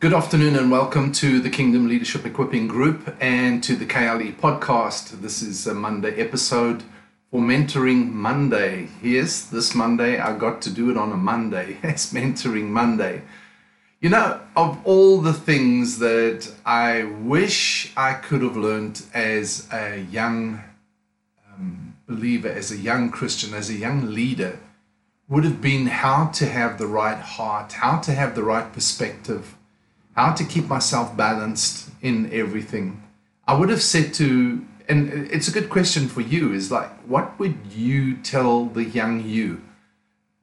Good afternoon and welcome to the Kingdom Leadership Equipping Group and to the KLE podcast. This is a Monday episode for Mentoring Monday. Yes, this Monday I got to do it on a Monday. It's Mentoring Monday. You know, of all the things that I wish I could have learned as a young um, believer, as a young Christian, as a young leader, would have been how to have the right heart, how to have the right perspective how to keep myself balanced in everything. I would have said to, and it's a good question for you, is like, what would you tell the young you?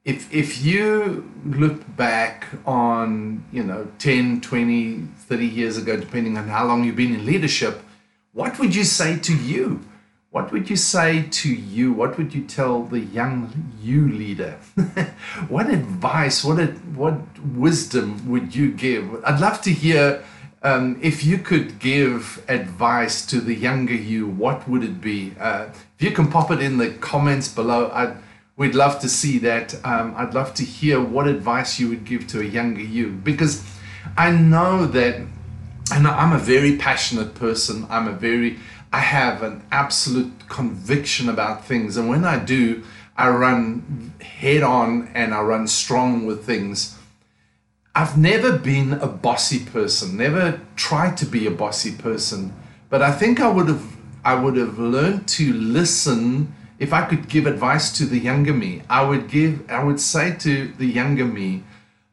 If, if you look back on, you know, 10, 20, 30 years ago, depending on how long you've been in leadership, what would you say to you? What would you say to you? What would you tell the young you leader? what advice, what what wisdom would you give? I'd love to hear um, if you could give advice to the younger you. What would it be? Uh, if you can pop it in the comments below, I'd we'd love to see that. Um, I'd love to hear what advice you would give to a younger you because I know that, and I'm a very passionate person. I'm a very I have an absolute conviction about things. And when I do, I run head on and I run strong with things. I've never been a bossy person, never tried to be a bossy person, but I think I would have I would have learned to listen if I could give advice to the younger me. I would give I would say to the younger me,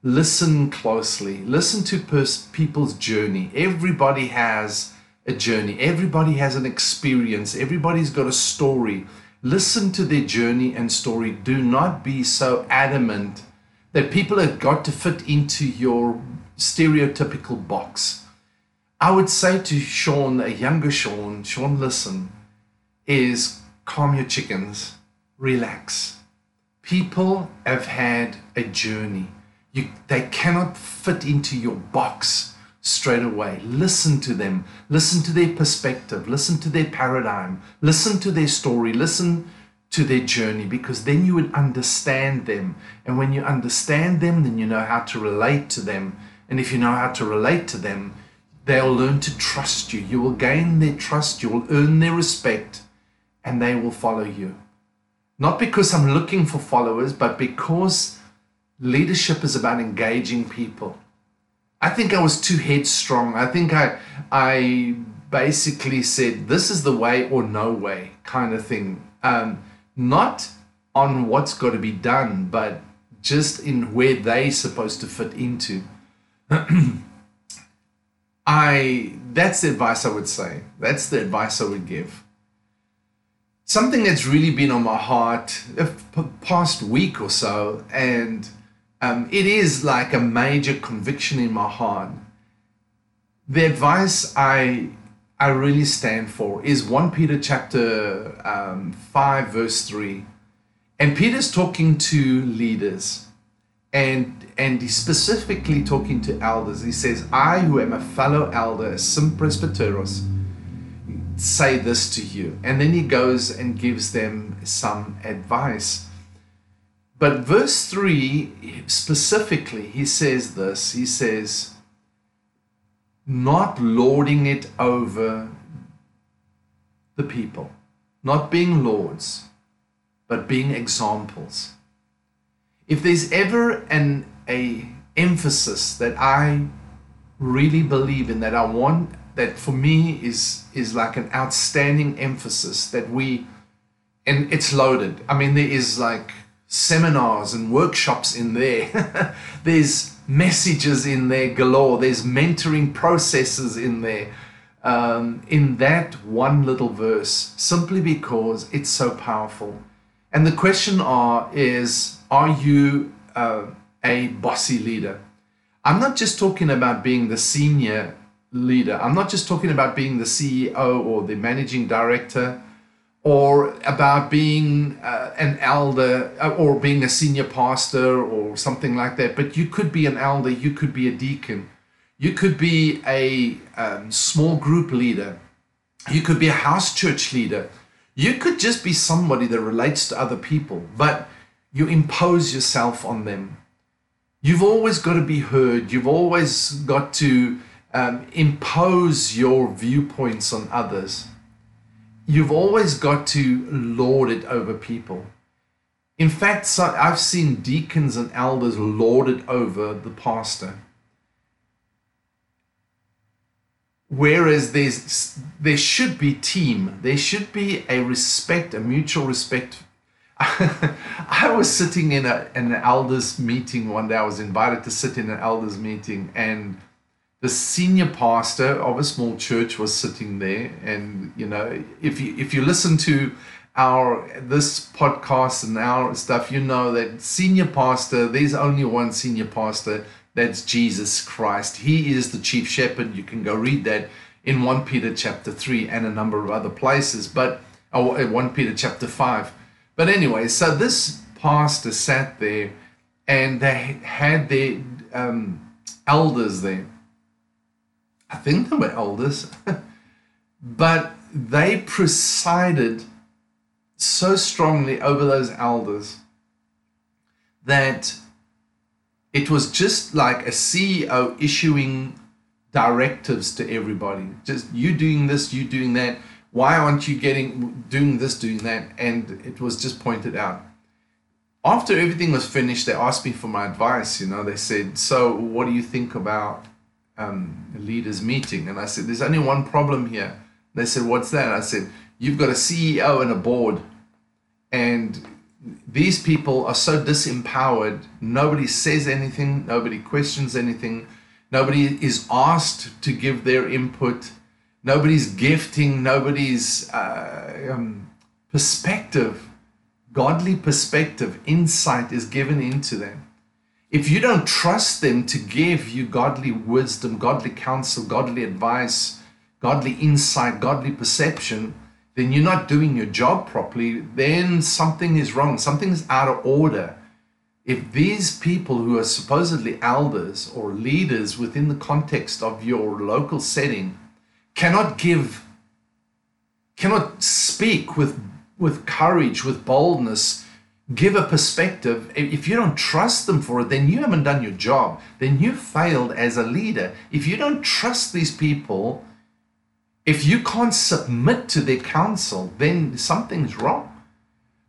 listen closely, listen to pers- people's journey. Everybody has a journey. Everybody has an experience. Everybody's got a story. Listen to their journey and story. Do not be so adamant that people have got to fit into your stereotypical box. I would say to Sean, a younger Sean, Sean, listen, is calm your chickens, relax. People have had a journey. You, they cannot fit into your box straight away. Listen to them. Listen to their perspective. Listen to their paradigm. Listen to their story. Listen to their journey because then you would understand them. And when you understand them, then you know how to relate to them. And if you know how to relate to them, they'll learn to trust you. You will gain their trust. You will earn their respect and they will follow you. Not because I'm looking for followers, but because leadership is about engaging people. I think I was too headstrong. I think I I basically said this is the way or no way kind of thing. Um, not on what's got to be done, but just in where they're supposed to fit into. I that's the advice I would say. That's the advice I would give. Something that's really been on my heart the past week or so, and um, it is like a major conviction in my heart. The advice I I really stand for is 1 Peter chapter um, 5 verse 3. And Peter's talking to leaders and and he's specifically talking to elders. He says, I who am a fellow elder, sympresbyteros, say this to you. And then he goes and gives them some advice. But verse 3 specifically, he says this he says, not lording it over the people, not being lords, but being examples. If there's ever an a emphasis that I really believe in, that I want, that for me is is like an outstanding emphasis that we, and it's loaded. I mean, there is like seminars and workshops in there. There's messages in there galore. There's mentoring processes in there. Um, in that one little verse, simply because it's so powerful. And the question are is, are you uh, a bossy leader? I'm not just talking about being the senior leader. I'm not just talking about being the CEO or the managing director or about being uh, an elder uh, or being a senior pastor or something like that. But you could be an elder, you could be a deacon, you could be a um, small group leader, you could be a house church leader, you could just be somebody that relates to other people, but you impose yourself on them. You've always got to be heard. You've always got to um, impose your viewpoints on others. You've always got to lord it over people. In fact, so I've seen deacons and elders lord it over the pastor. Whereas there's there should be team, there should be a respect, a mutual respect. I was sitting in, a, an elders meeting one day. I was invited to sit in an elders meeting, and the senior pastor of a small church was sitting there. And you know, if you if you listen to our this podcast and our stuff, you know that senior pastor. There's only one senior pastor that's Jesus Christ. He is the chief shepherd. You can go read that in 1 Peter chapter 3 and a number of other places, but oh, 1 Peter chapter 5. But anyway, so this pastor sat there and they had their um, elders there. I think they were elders, but they presided so strongly over those elders that it was just like a CEO issuing directives to everybody. Just you doing this, you doing that. Why aren't you getting doing this, doing that? And it was just pointed out. After everything was finished, they asked me for my advice. You know, they said, "So, what do you think about um, leaders meeting?" And I said, "There's only one problem here." They said, "What's that?" I said, "You've got a CEO and a board, and these people are so disempowered. Nobody says anything, nobody questions anything, nobody is asked to give their input, nobody's gifting, nobody's uh, um, perspective, godly perspective, insight is given into them. If you don't trust them to give you godly wisdom, godly counsel, godly advice, godly insight, godly perception, then you're not doing your job properly, then something is wrong, something's out of order. If these people who are supposedly elders or leaders within the context of your local setting cannot give, cannot speak with, with courage, with boldness, give a perspective, if you don't trust them for it, then you haven't done your job. Then you failed as a leader. If you don't trust these people, if you can't submit to their counsel, then something's wrong.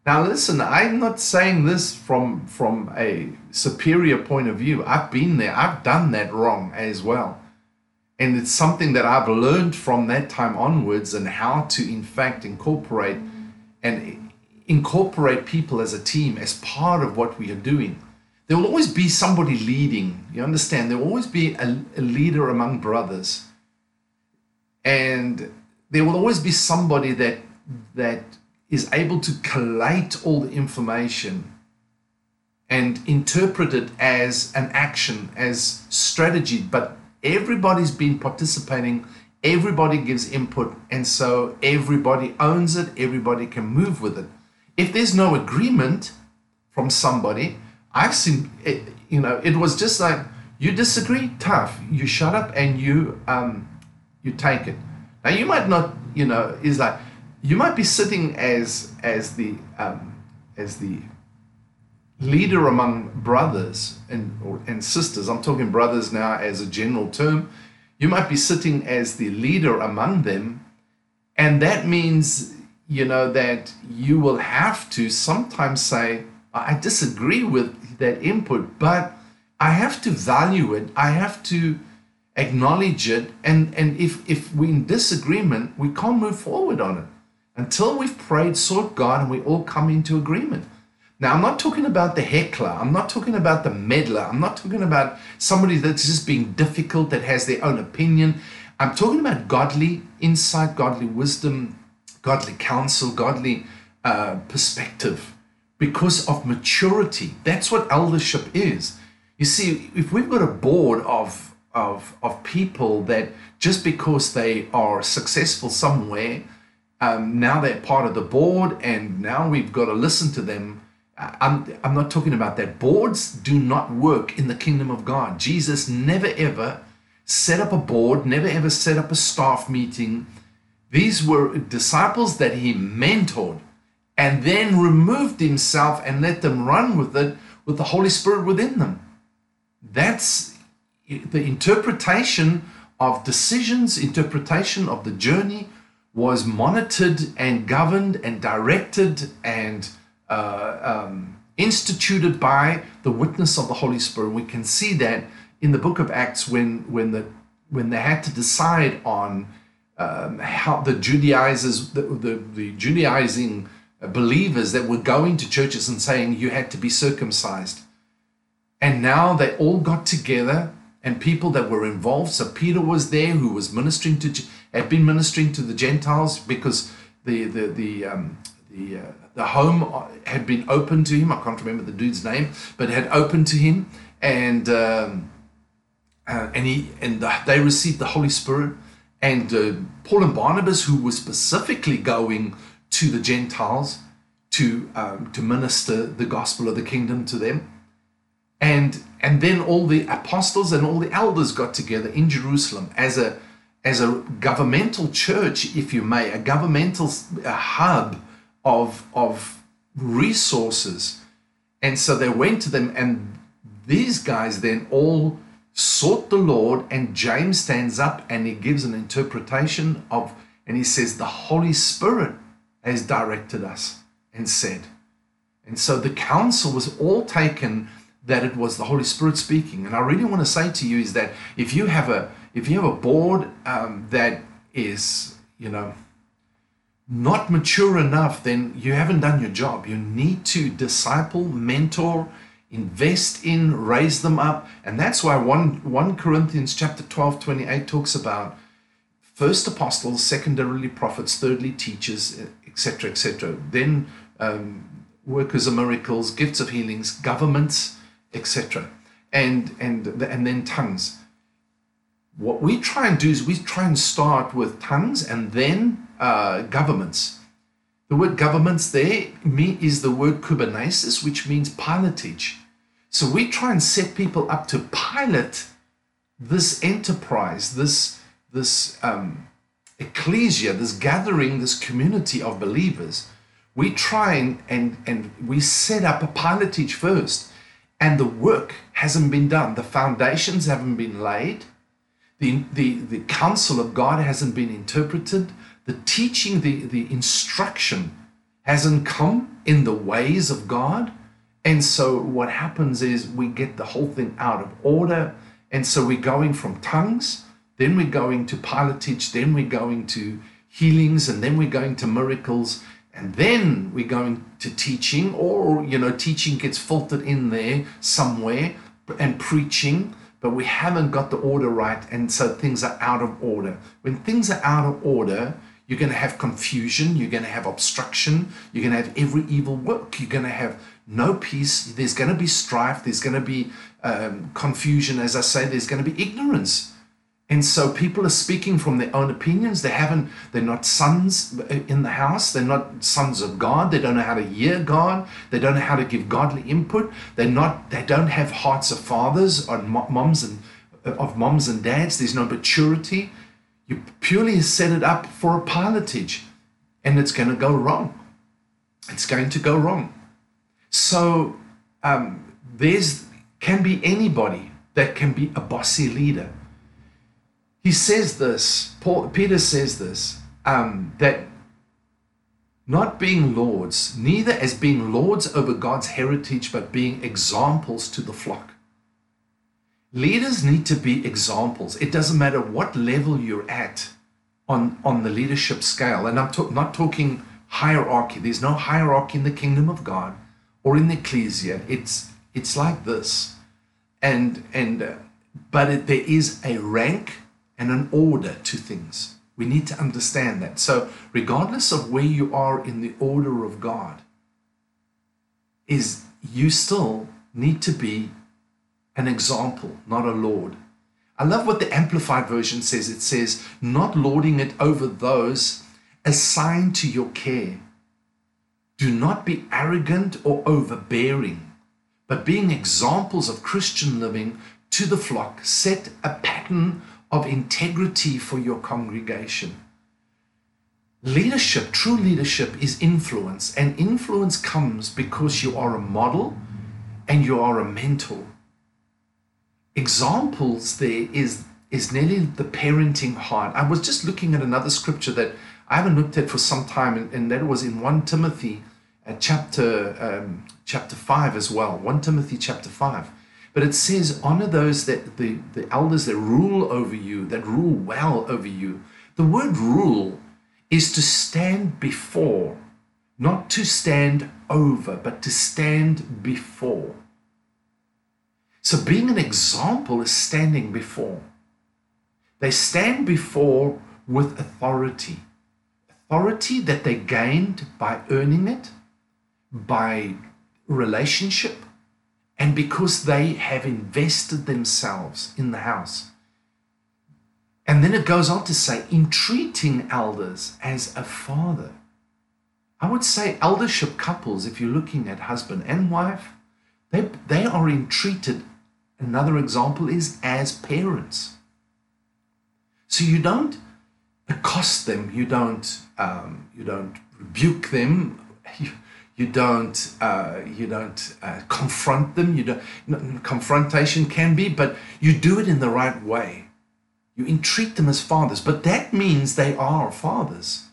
Now, listen, I'm not saying this from, from a superior point of view. I've been there, I've done that wrong as well. And it's something that I've learned from that time onwards and how to, in fact, incorporate mm-hmm. and incorporate people as a team as part of what we are doing. There will always be somebody leading. You understand? There will always be a, a leader among brothers and there will always be somebody that that is able to collate all the information and interpret it as an action as strategy but everybody's been participating everybody gives input and so everybody owns it everybody can move with it if there's no agreement from somebody i've seen it, you know it was just like you disagree tough you shut up and you um, you take it. Now you might not, you know, is like you might be sitting as as the um, as the leader among brothers and or, and sisters. I'm talking brothers now as a general term. You might be sitting as the leader among them, and that means you know that you will have to sometimes say, "I disagree with that input, but I have to value it. I have to." acknowledge it, and, and if, if we're in disagreement, we can't move forward on it until we've prayed, sought God, and we all come into agreement. Now, I'm not talking about the heckler. I'm not talking about the meddler. I'm not talking about somebody that's just being difficult, that has their own opinion. I'm talking about godly insight, godly wisdom, godly counsel, godly uh, perspective because of maturity. That's what eldership is. You see, if we've got a board of of of people that just because they are successful somewhere, um, now they're part of the board, and now we've got to listen to them. I'm I'm not talking about that. Boards do not work in the kingdom of God. Jesus never ever set up a board, never ever set up a staff meeting. These were disciples that he mentored and then removed himself and let them run with it with the Holy Spirit within them. That's the interpretation of decisions, interpretation of the journey was monitored and governed and directed and uh, um, instituted by the witness of the Holy Spirit. We can see that in the book of Acts when when the when they had to decide on um, how the Judaizers, the, the, the Judaizing believers that were going to churches and saying you had to be circumcised. And now they all got together and people that were involved. So Peter was there, who was ministering to, had been ministering to the Gentiles because the the the um, the uh, the home had been open to him. I can't remember the dude's name, but had opened to him, and um, uh, and he and the, they received the Holy Spirit. And uh, Paul and Barnabas, who were specifically going to the Gentiles to um, to minister the gospel of the kingdom to them, and and then all the apostles and all the elders got together in Jerusalem as a as a governmental church, if you may, a governmental a hub of of resources, and so they went to them, and these guys then all sought the Lord, and James stands up and he gives an interpretation of, and he says, the Holy Spirit has directed us and said. And so the counsel was all taken that it was the Holy Spirit speaking. And I really want to say to you is that if you have a if you have a board um, that is you know not mature enough, then you haven't done your job. You need to disciple, mentor, invest in, raise them up, and that's why one one Corinthians chapter 12, 28 talks about first apostles, secondarily prophets, thirdly teachers, etc., etc. Then um, workers of miracles, gifts of healings, governments, etc. And and and then tongues. What we try and do is we try and start with tongues and then uh, governments. The word governments there is the word kubernesis, which means pilotage. So we try and set people up to pilot this enterprise, this this um, ecclesia, this gathering, this community of believers, we try and, and, and we set up a pilotage first, and the work hasn't been done. The foundations haven't been laid. The, the, the counsel of God hasn't been interpreted. The teaching, the, the instruction hasn't come in the ways of God. And so what happens is we get the whole thing out of order. And so we're going from tongues then we're going to pilotage, then we're going to healings, and then we're going to miracles, and then we're going to teaching, or, you know, teaching gets filtered in there somewhere, and preaching, but we haven't got the order right, and so things are out of order. When things are out of order, you're going to have confusion, you're going to have obstruction, you're going to have every evil work, you're going to have no peace, there's going to be strife, there's going to be um, confusion, as I say, there's going to be ignorance and so people are speaking from their own opinions. They haven't, they're not sons in the house. They're not sons of God. They don't know how to hear God. They don't know how to give godly input. They're not, they don't have hearts of fathers or moms and of moms and dads. There's no maturity. You purely set it up for a pilotage and it's going to go wrong. It's going to go wrong. So um, there's can be anybody that can be a bossy leader he says this, Paul, Peter says this, um, that not being lords, neither as being lords over God's heritage, but being examples to the flock. Leaders need to be examples. It doesn't matter what level you're at on, on the leadership scale. And I'm to, not talking hierarchy. There's no hierarchy in the kingdom of God or in the ecclesia. It's, it's like this. And, and, uh, but it, there is a rank and an order to things. We need to understand that. So, regardless of where you are in the order of God, is you still need to be an example, not a lord. I love what the Amplified Version says. It says, not lording it over those assigned to your care. Do not be arrogant or overbearing, but being examples of Christian living to the flock, set a pattern of integrity for your congregation. Leadership, true leadership, is influence, and influence comes because you are a model and you are a mentor. examples there is is nearly the parenting heart. I was just looking at another scripture that I haven't looked at it for some time, and, and that was in 1 Timothy uh, chapter um, chapter 5 as well. 1 Timothy chapter 5. But it says, honor those that the, the elders that rule over you, that rule well over you. The word rule is to stand before, not to stand over, but to stand before. So being an example is standing before. They stand before with authority. Authority that they gained by earning it, by relationship, and because they have invested themselves in the house. And then it goes on to say, in treating elders as a father. I would say eldership couples, if you're looking at husband and wife, they, they are entreated. Another example is as parents. So you don't accost them, you don't, um, you don't rebuke them, you, you don't, uh, you don't uh, confront them. You don't. Confrontation can be, but you do it in the right way. You entreat them as fathers, but that means they are fathers.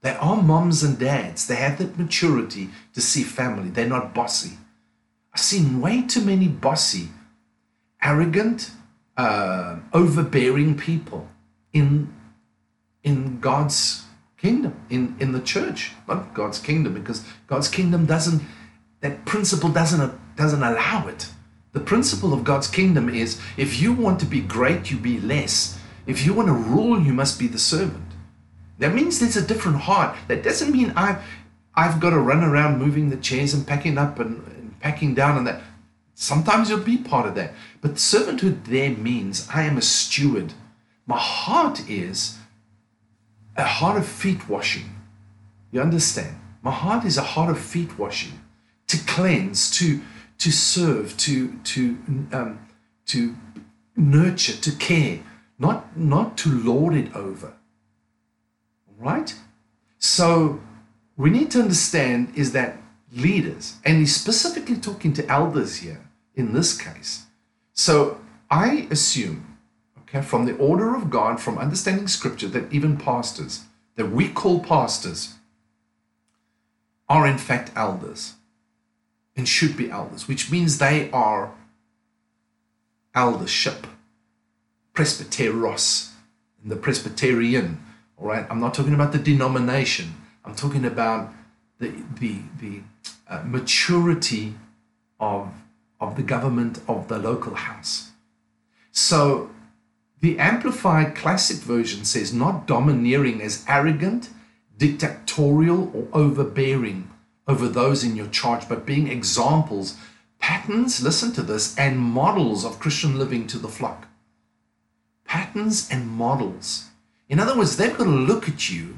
They are moms and dads. They have that maturity to see family. They're not bossy. I've seen way too many bossy, arrogant, uh, overbearing people in in God's kingdom, in, in the church, not God's kingdom, because God's kingdom doesn't, that principle doesn't, doesn't allow it. The principle of God's kingdom is if you want to be great, you be less. If you want to rule, you must be the servant. That means there's a different heart. That doesn't mean I've, I've got to run around moving the chairs and packing up and, and packing down and that. Sometimes you'll be part of that. But servanthood there means I am a steward. My heart is a heart of feet washing. You understand? My heart is a heart of feet washing, to cleanse, to to serve, to to um, to nurture, to care, not not to lord it over. Right? So we need to understand is that leaders, and he's specifically talking to elders here in this case. So I assume okay, from the order of God, from understanding scripture, that even pastors, that we call pastors, are in fact elders and should be elders, which means they are eldership, presbyteros, in the Presbyterian. All right, I'm not talking about the denomination. I'm talking about the the the uh, maturity of of the government of the local house. So the Amplified Classic Version says, not domineering as arrogant, dictatorial, or overbearing over those in your charge, but being examples, patterns, listen to this, and models of Christian living to the flock. Patterns and models. In other words, they've got to look at you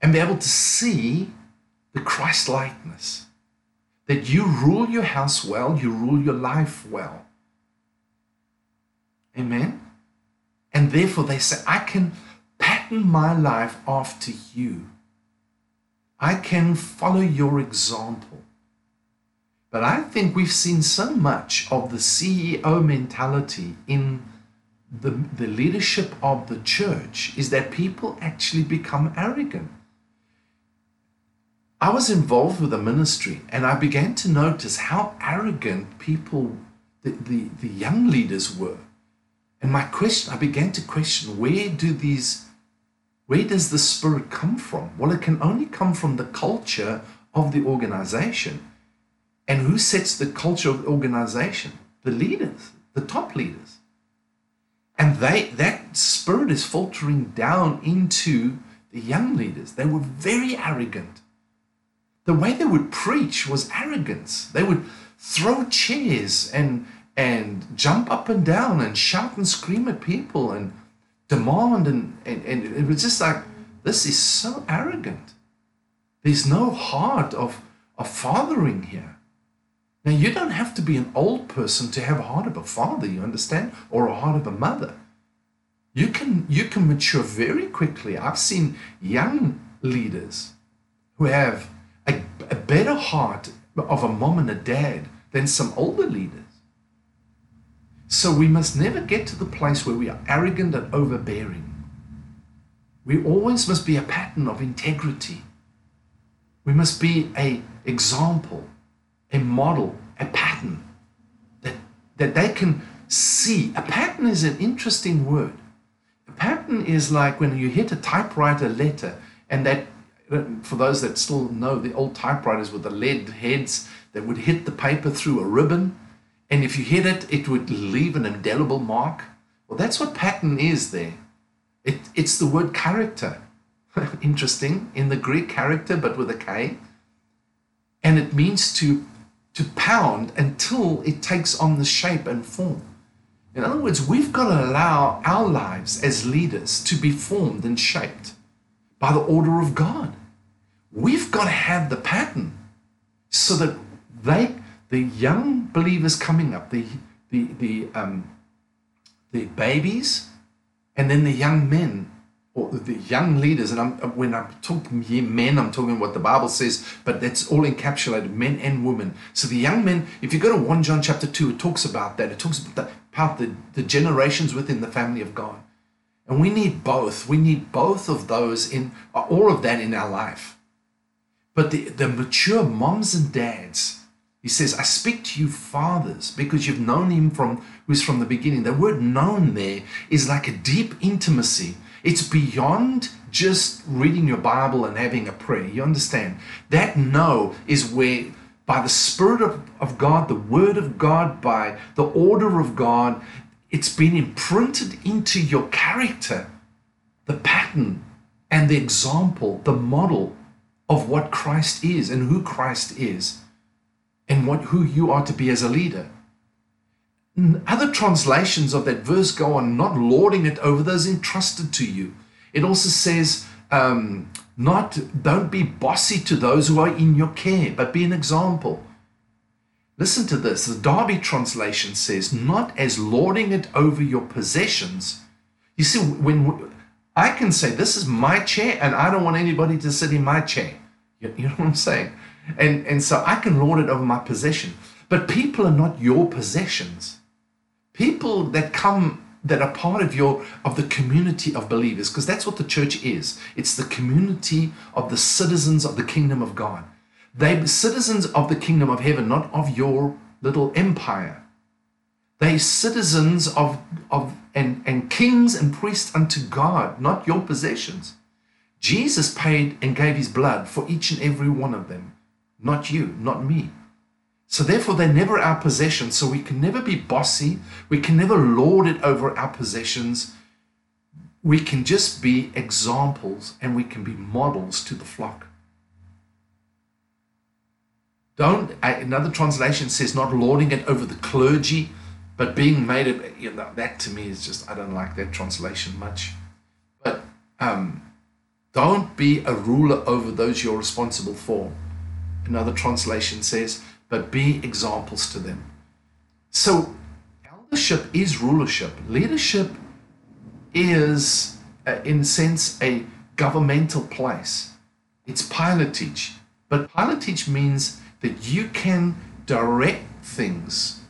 and be able to see the Christ likeness. That you rule your house well, you rule your life well. Amen. And therefore, they say, I can pattern my life after you. I can follow your example. But I think we've seen so much of the CEO mentality in the, the leadership of the church is that people actually become arrogant. I was involved with a ministry and I began to notice how arrogant people, the, the, the young leaders were. And my question, I began to question where do these, where does the spirit come from? Well, it can only come from the culture of the organization. And who sets the culture of the organization? The leaders, the top leaders. And they that spirit is filtering down into the young leaders. They were very arrogant. The way they would preach was arrogance. They would throw chairs and and jump up and down and shout and scream at people and demand and, and, and it was just like this is so arrogant. There's no heart of, of fathering here. Now you don't have to be an old person to have a heart of a father you understand or a heart of a mother. You can you can mature very quickly. I've seen young leaders who have a, a better heart of a mom and a dad than some older leaders So we must never get to the place where we are arrogant and overbearing. We always must be a pattern of integrity. We must be a example, a model, a pattern that, that they can see. A pattern is an interesting word. A pattern is like when you hit a typewriter letter and that for those that still know the old typewriters with the lead heads that would hit the paper through a ribbon and if you hit it it would leave an indelible mark. Well that's what pattern is there. It, it's the word character. Interesting. In the greek character but with a k. And it means to to pound until it takes on the shape and form. In other words we've got to allow our lives as leaders to be formed and shaped by the order of god. We've got to have the pattern so that they, the young believers coming up, the the the um, the babies, and then the young men or the young leaders. And I'm, when I'm talking men, I'm talking what the Bible says, but that's all encapsulated, men and women. So the young men, if you go to 1 John chapter 2, it talks about that. It talks about the, about the, the generations within the family of God. And we need both. We need both of those in all of that in our life. But the, the mature moms and dads, he says, I speak to you fathers because you've known him from who's from the beginning. The word known there is like a deep intimacy. It's beyond just reading your Bible and having a prayer. You understand? That know is where by the Spirit of, of God, the Word of God, by the order of God, it's been imprinted into your character, the pattern and the example, the model of what Christ is and who Christ is and what who you are to be as a leader. Other translations of that verse go on not lording it over those entrusted to you. It also says, um, not don't be bossy to those who are in your care, but be an example. Listen to this. The Darby translation says, not as lording it over your possessions. You see, when I can say, this is my chair, and I don't want anybody to sit in my chair. You, you know what I'm saying? And, and so I can lord it over my possession. But people are not your possessions. People that come that are part of your of the community of believers because that's what the church is. It's the community of the citizens of the kingdom of god. They citizens of the kingdom of heaven not of your little empire. They citizens of of and and kings and priests unto god not your possessions. Jesus paid and gave his blood for each and every one of them, not you, not me. So therefore, they're never our possessions. So we can never be bossy. We can never lord it over our possessions. We can just be examples and we can be models to the flock. Don't, another translation says, not lording it over the clergy, but being made of, you know, that to me is just, I don't like that translation much. But, um, don't be a ruler over those you're responsible for. Another translation says, but be examples to them. So, eldership is rulership. Leadership is, uh, in a sense, a governmental place. It's pilotage. But pilotage means that you can direct things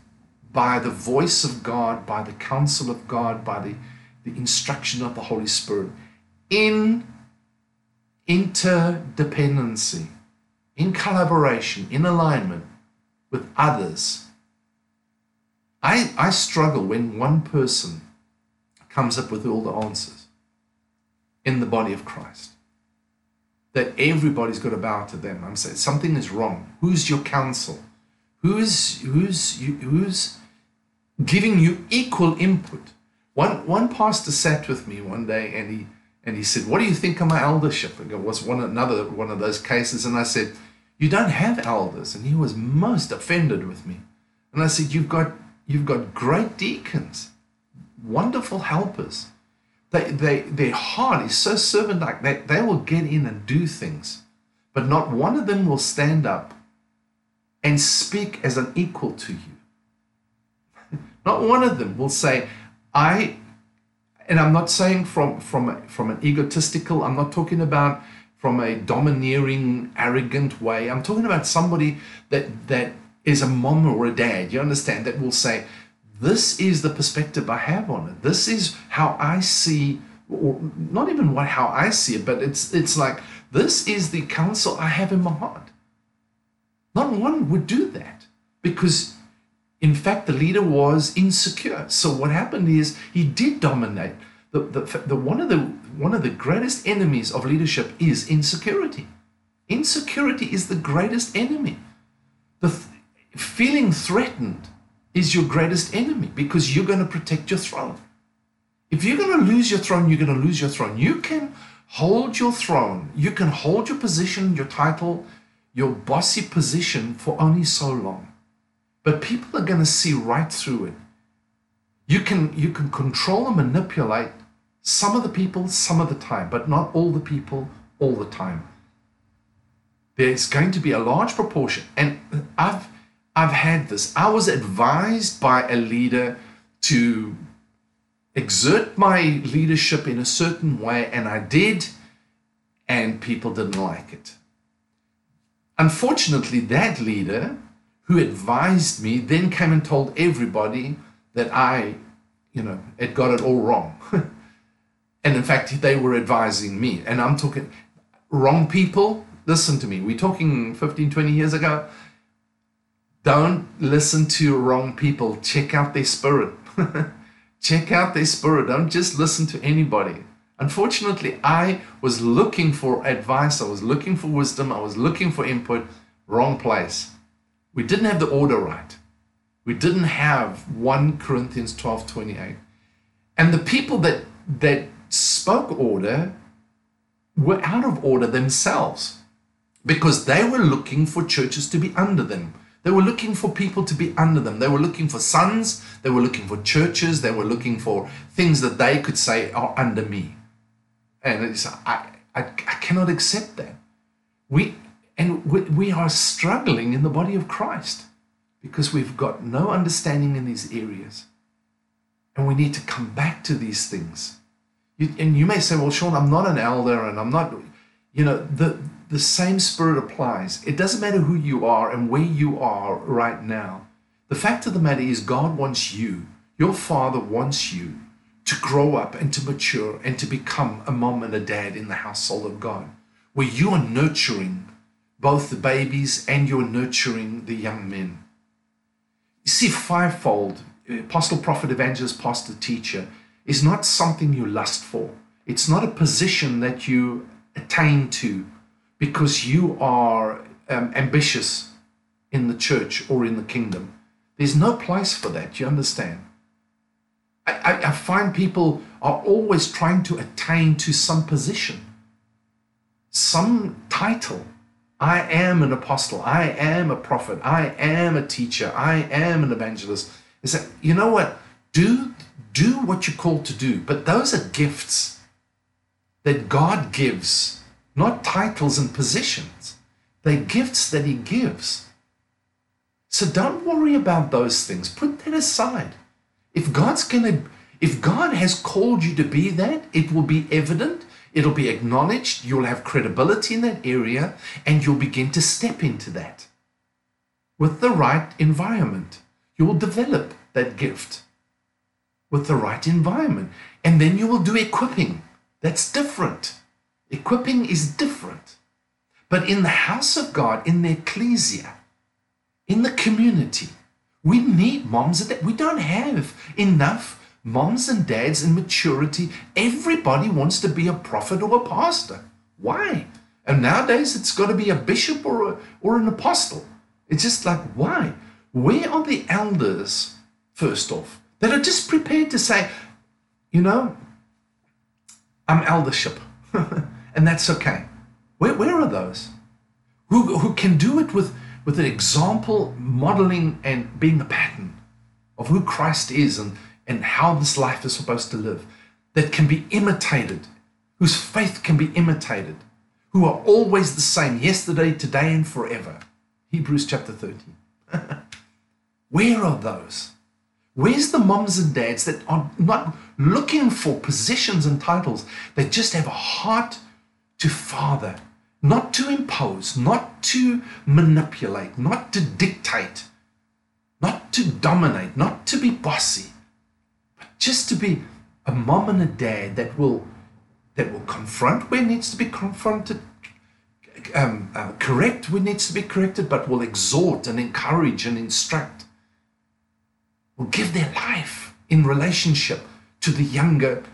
by the voice of God, by the counsel of God, by the, the instruction of the Holy Spirit in interdependency, in collaboration, in alignment with others. I, I struggle when one person comes up with all the answers in the body of Christ. That everybody's got to bow to them. I'm saying something is wrong. Who's your counsel? Who's who's who's giving you equal input? One one pastor sat with me one day and he and he said, What do you think of my eldership? And it was one another one of those cases. And I said, You don't have elders. And he was most offended with me. And I said, You've got you've got great deacons, wonderful helpers. They, they, their heart is so servant like that they will get in and do things, but not one of them will stand up and speak as an equal to you. not one of them will say, I and I'm not saying from from from an egotistical. I'm not talking about from a domineering, arrogant way. I'm talking about somebody that that is a mom or a dad. You understand that will say, this is the perspective I have on it. This is how I see, or not even what how I see it, but it's it's like this is the counsel I have in my heart. Not one would do that because, in fact, the leader was insecure. So what happened is he did dominate. The, the, the one of the one of the greatest enemies of leadership is insecurity. Insecurity is the greatest enemy. The th- feeling threatened is your greatest enemy because you're going to protect your throne. If you're going to lose your throne, you're going to lose your throne. You can hold your throne, you can hold your position, your title, your bossy position for only so long. But people are going to see right through it. You can you can control and manipulate some of the people some of the time, but not all the people all the time. There's going to be a large proportion, and I've I've had this. I was advised by a leader to exert my leadership in a certain way, and I did, and people didn't like it. Unfortunately, that leader who advised me then came and told everybody that I, you know, had got it all wrong. and in fact, they were advising me. And I'm talking wrong people. Listen to me. We're talking 15, 20 years ago. Don't listen to wrong people. Check out their spirit. Check out their spirit. Don't just listen to anybody. Unfortunately, I was looking for advice. I was looking for wisdom. I was looking for input. Wrong place. We didn't have the order right. We didn't have 1 Corinthians 12 28. And the people that, that spoke order were out of order themselves because they were looking for churches to be under them. They were looking for people to be under them. They were looking for sons. They were looking for churches. They were looking for things that they could say are under me. And it's, I, I, I cannot accept that. We, and we, we are struggling in the body of Christ because we've got no understanding in these areas. And we need to come back to these things. You, and you may say, well, Sean, I'm not an elder and I'm not, you know, the, the same spirit applies. It doesn't matter who you are and where you are right now. The fact of the matter is, God wants you, your Father wants you to grow up and to mature and to become a mom and a dad in the household of God, where you are nurturing both the babies and you're nurturing the young men. You see, fivefold uh, apostle, prophet, evangelist, pastor, teacher is not something you lust for. It's not a position that you attain to because you are um, ambitious in the church or in the kingdom. There's no place for that, you understand? I, I, I find people are always trying to attain to some position, some title. I am an apostle. I am a prophet. I am a teacher. I am an evangelist. Is that you know what? Do do what you're called to do, but those are gifts that God gives not titles and positions. They're gifts that He gives. So don't worry about those things. Put that aside. If God's to, if God has called you to be that, it will be evident, it'll be acknowledged, you'll have credibility in that area, and you'll begin to step into that. With the right environment, you will develop that gift with the right environment. And then you will do equipping. That's different. Equipping is different. But in the house of God, in the ecclesia, in the community, we need moms and dads. We don't have enough moms and dads in maturity. Everybody wants to be a prophet or a pastor. Why? And nowadays it's got to be a bishop or, a, or an apostle. It's just like, why? Where are the elders, first off, that are just prepared to say, you know, I'm eldership. and that's okay. Where, where are those? Who, who can do it with, with an example, modeling, and being a pattern of who Christ is and, and how this life is supposed to live, that can be imitated, whose faith can be imitated, who are always the same yesterday, today, and forever. Hebrews chapter 13. Where are those? Where's the moms and dads that are not looking for positions and titles? They just have a heart to father, not to impose, not to manipulate, not to dictate, not to dominate, not to be bossy, but just to be a mom and a dad that will that will confront where needs to be confronted, um, uh, correct where needs to be corrected, but will exhort and encourage and instruct, will give their life in relationship to the younger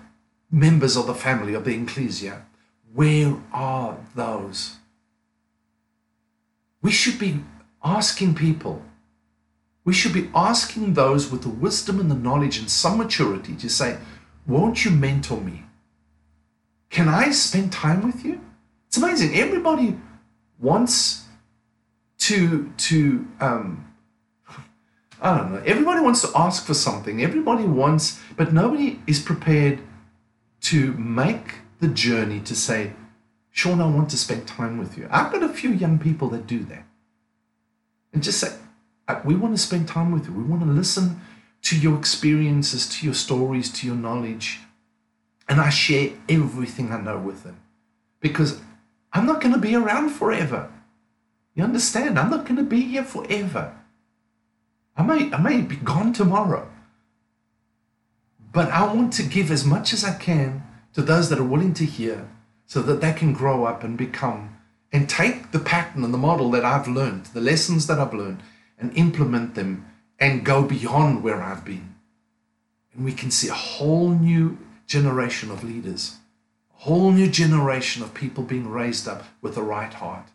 members of the family of the ecclesia. Where are those? We should be asking people, we should be asking those with the wisdom and the knowledge and some maturity to say, Won't you mentor me? Can I spend time with you? It's amazing. Everybody wants to to um, I don't know. Everybody wants to ask for something. Everybody wants, but nobody is prepared to make the journey to say, Sean, I want to spend time with you. I've got a few young people that do that. And just say, uh, we want to spend time with you. We want to listen to your experiences, to your stories, to your knowledge. And I share everything I know with them because I'm not going to be around forever. You understand? I'm not going to be here forever. I may, I may be gone tomorrow. But I want to give as much as I can to those that are willing to hear so that they can grow up and become and take the pattern and the model that I've learned, the lessons that I've learned, and implement them and go beyond where I've been. And we can see a whole new generation of leaders, a whole new generation of people being raised up with the right heart.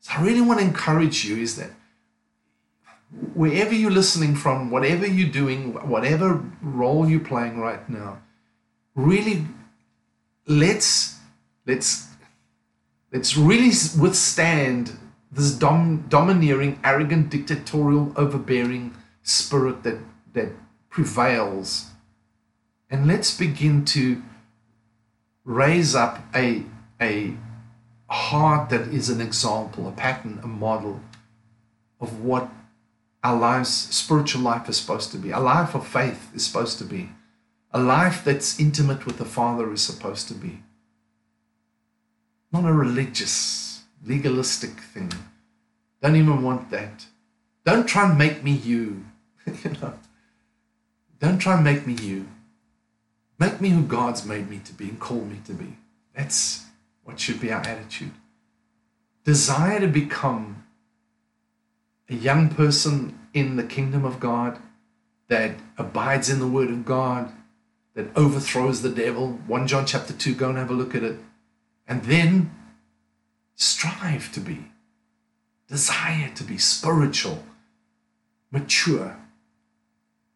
So I really want to encourage you is that wherever you're listening from, whatever you're doing, whatever role you're playing right now, really let's let's let's really withstand this dom- domineering, arrogant, dictatorial, overbearing spirit that that prevails. And let's begin to raise up a, a heart that is an example, a pattern, a model of what our lives, spiritual life is supposed to be. A life of faith is supposed to be. A life that's intimate with the Father is supposed to be. Not a religious, legalistic thing. Don't even want that. Don't try and make me you. you know. Don't try and make me you. Make me who God's made me to be and called me to be. That's what should be our attitude. Desire to become a young person in the kingdom of God that abides in the word of God, that overthrows the devil. 1 John chapter 2, go and have a look at it. And then strive to be, desire to be spiritual, mature,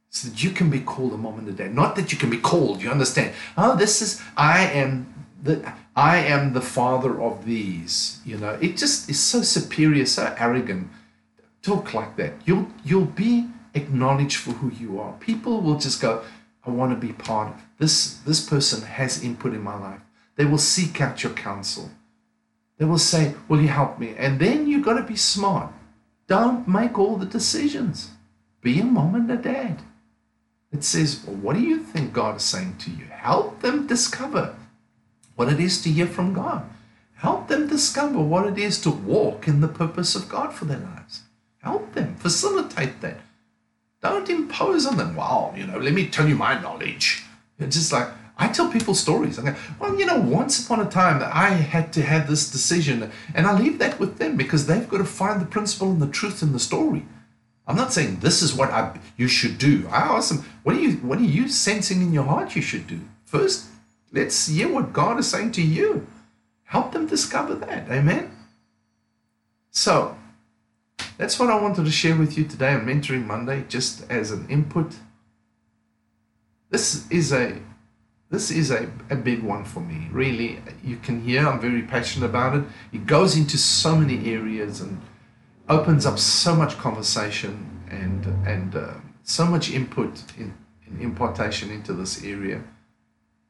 so that you can be called a mom and a dad. Not that you can be called, you understand? Oh, this is I am the I am the father of these. You know, it just is so superior, so arrogant. Talk like that. You'll you'll be acknowledged for who you are. People will just go, I want to be part of this. This person has input in my life. They will seek out your counsel. They will say, Will you help me? And then you've got to be smart. Don't make all the decisions. Be a mom and a dad. It says, well, what do you think God is saying to you? Help them discover what it is to hear from God. Help them discover what it is to walk in the purpose of God for their lives. Help them, facilitate that. Don't impose on them, wow, you know, let me tell you my knowledge. It's just like, I tell people stories. I go, well, you know, once upon a time I had to have this decision, and I leave that with them because they've got to find the principle and the truth in the story. I'm not saying this is what I, you should do. I ask them, what are you what are you sensing in your heart you should do? First, let's hear what God is saying to you. Help them discover that. Amen. So that's what I wanted to share with you today on Mentoring Monday, just as an input. This is a this is a, a big one for me. Really, you can hear I'm very passionate about it. It goes into so many areas and opens up so much conversation and and uh, so much input in, in, impartation into this area.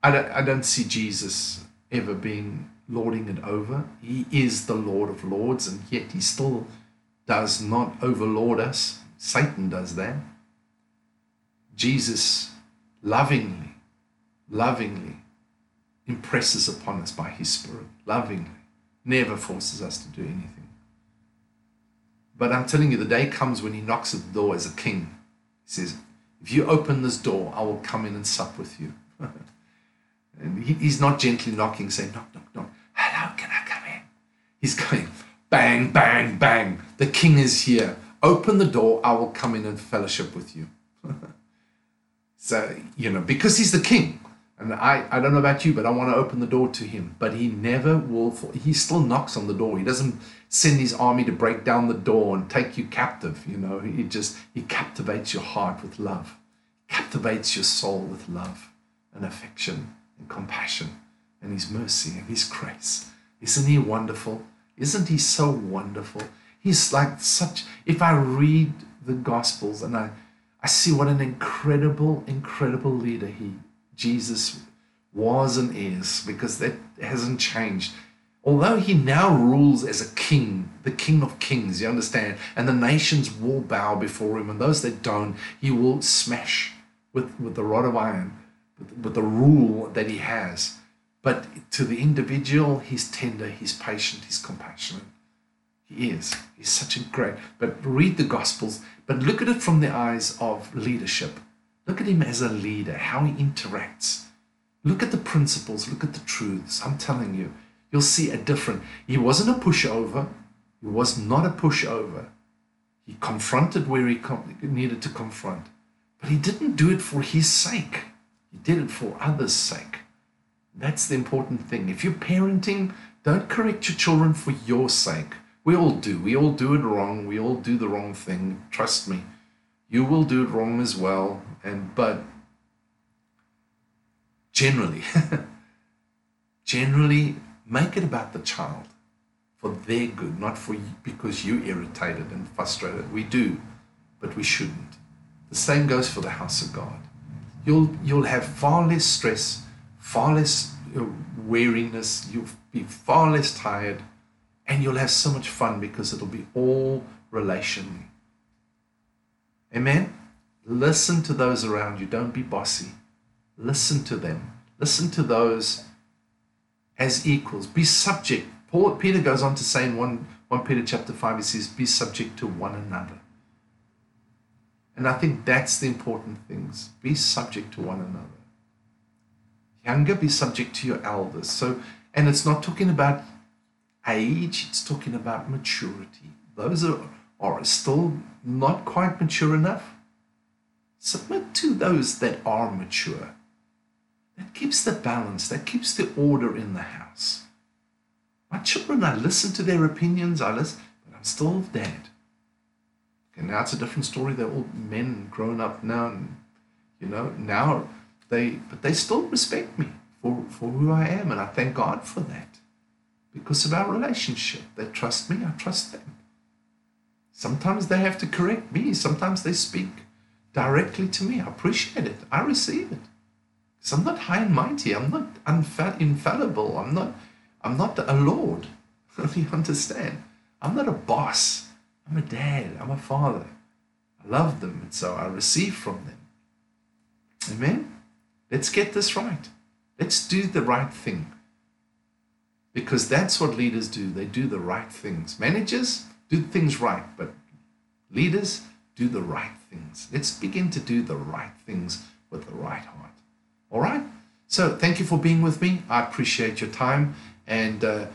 I don't, I don't see Jesus ever being lording it over. He is the Lord of Lords, and yet he still does not overlord us. Satan does that. Jesus lovingly, lovingly impresses upon us by his Spirit, lovingly, never forces us to do anything But I'm telling you, the day comes when he knocks at the door as a king. He says, If you open this door, I will come in and sup with you. and he, he's not gently knocking, saying, Knock, knock, knock. Hello, can I come in? He's going, Bang, bang, bang. The king is here. Open the door, I will come in and fellowship with you. so, you know, because he's the king. And I, I don't know about you, but I want to open the door to him. But he never will, he still knocks on the door. He doesn't send his army to break down the door and take you captive. You know, he just, he captivates your heart with love, captivates your soul with love and affection and compassion and his mercy and his grace. Isn't he wonderful? Isn't he so wonderful? He's like such, if I read the Gospels and I, I see what an incredible, incredible leader he, Jesus, was and is, because that hasn't changed. Although he now rules as a king, the king of kings, you understand, and the nations will bow before him, and those that don't, he will smash with, with the rod of iron, with, with the rule that he has. But to the individual, he's tender, he's patient, he's compassionate. He is. He's such a great. But read the Gospels, but look at it from the eyes of leadership. Look at him as a leader, how he interacts. Look at the principles, look at the truths. I'm telling you, you'll see a different. He wasn't a pushover. He was not a pushover. He confronted where he needed to confront, but he didn't do it for his sake. He did it for others' sake. That's the important thing. If you're parenting, don't correct your children for your sake. We all do. We all do it wrong. We all do the wrong thing. Trust me. You will do it wrong as well. And but generally, generally make it about the child for their good, not for you, because you're irritated and frustrated. We do, but we shouldn't. The same goes for the house of God. You'll you'll have far less stress, far less uh, weariness. You'll be far less tired and you'll have so much fun because it'll be all relationally. Amen? Listen to those around you. Don't be bossy. Listen to them. Listen to those as equals. Be subject. Paul Peter goes on to say in 1, 1 Peter chapter 5, he says, be subject to one another. And I think that's the important things. Be subject to one another. Younger, be subject to your elders. So, and it's not talking about age, it's talking about maturity. Those are, are still not quite mature enough. Submit to those that are mature. That keeps the balance, that keeps the order in the house. My children, I listen to their opinions, I listen, but I'm still dad. Okay, now it's a different story. They're all men grown up now, and you know, now they but they still respect me for, for who I am, and I thank God for that because of our relationship. They trust me, I trust them. Sometimes they have to correct me, sometimes they speak directly to me. I appreciate it, I receive it. Because I'm not high and mighty, I'm not unfa- infallible, I'm not, I'm not a lord. you understand? I'm not a boss. I'm a dad, I'm a father. I love them, and so I receive from them. Amen? Let's get this right. Let's do the right thing because that's what leaders do. They do the right things. Managers do things right, but leaders do the right things. Let's begin to do the right things with the right heart. All right? So, thank you for being with me. I appreciate your time. And uh,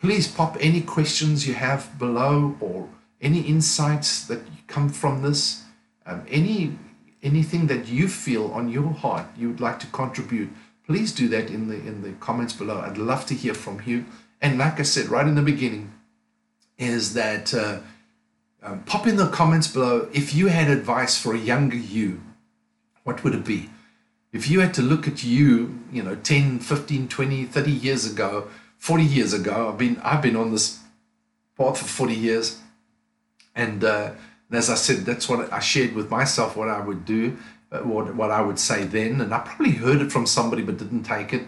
please pop any questions you have below or any insights that come from this, um, any anything that you feel on your heart you would like to contribute please do that in the in the comments below. I'd love to hear from you. And like I said right in the beginning, is that uh, um, pop in the comments below if you had advice for a younger you, what would it be? If you had to look at you, you know, 10, 15, 20, 30 years ago, 40 years ago, I've been I've been on this path for 40 years. And, uh, and as I said, that's what I shared with myself what I would do uh, what, what I would say then, and I probably heard it from somebody but didn't take it.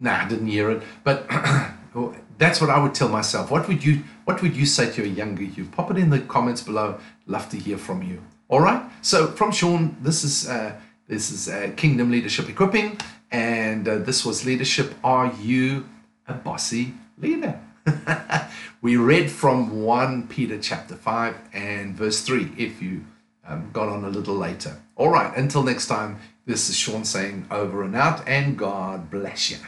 Nah, I didn't hear it. But that's what I would tell myself. What would you What would you say to a younger you? Pop it in the comments below. Love to hear from you. All right. So from Sean, this is uh, this is uh, Kingdom Leadership Equipping, and uh, this was leadership. Are you a bossy leader? we read from 1 Peter chapter 5 and verse 3 if you um, got on a little later. All right, until next time, this is Sean saying over and out, and God bless you.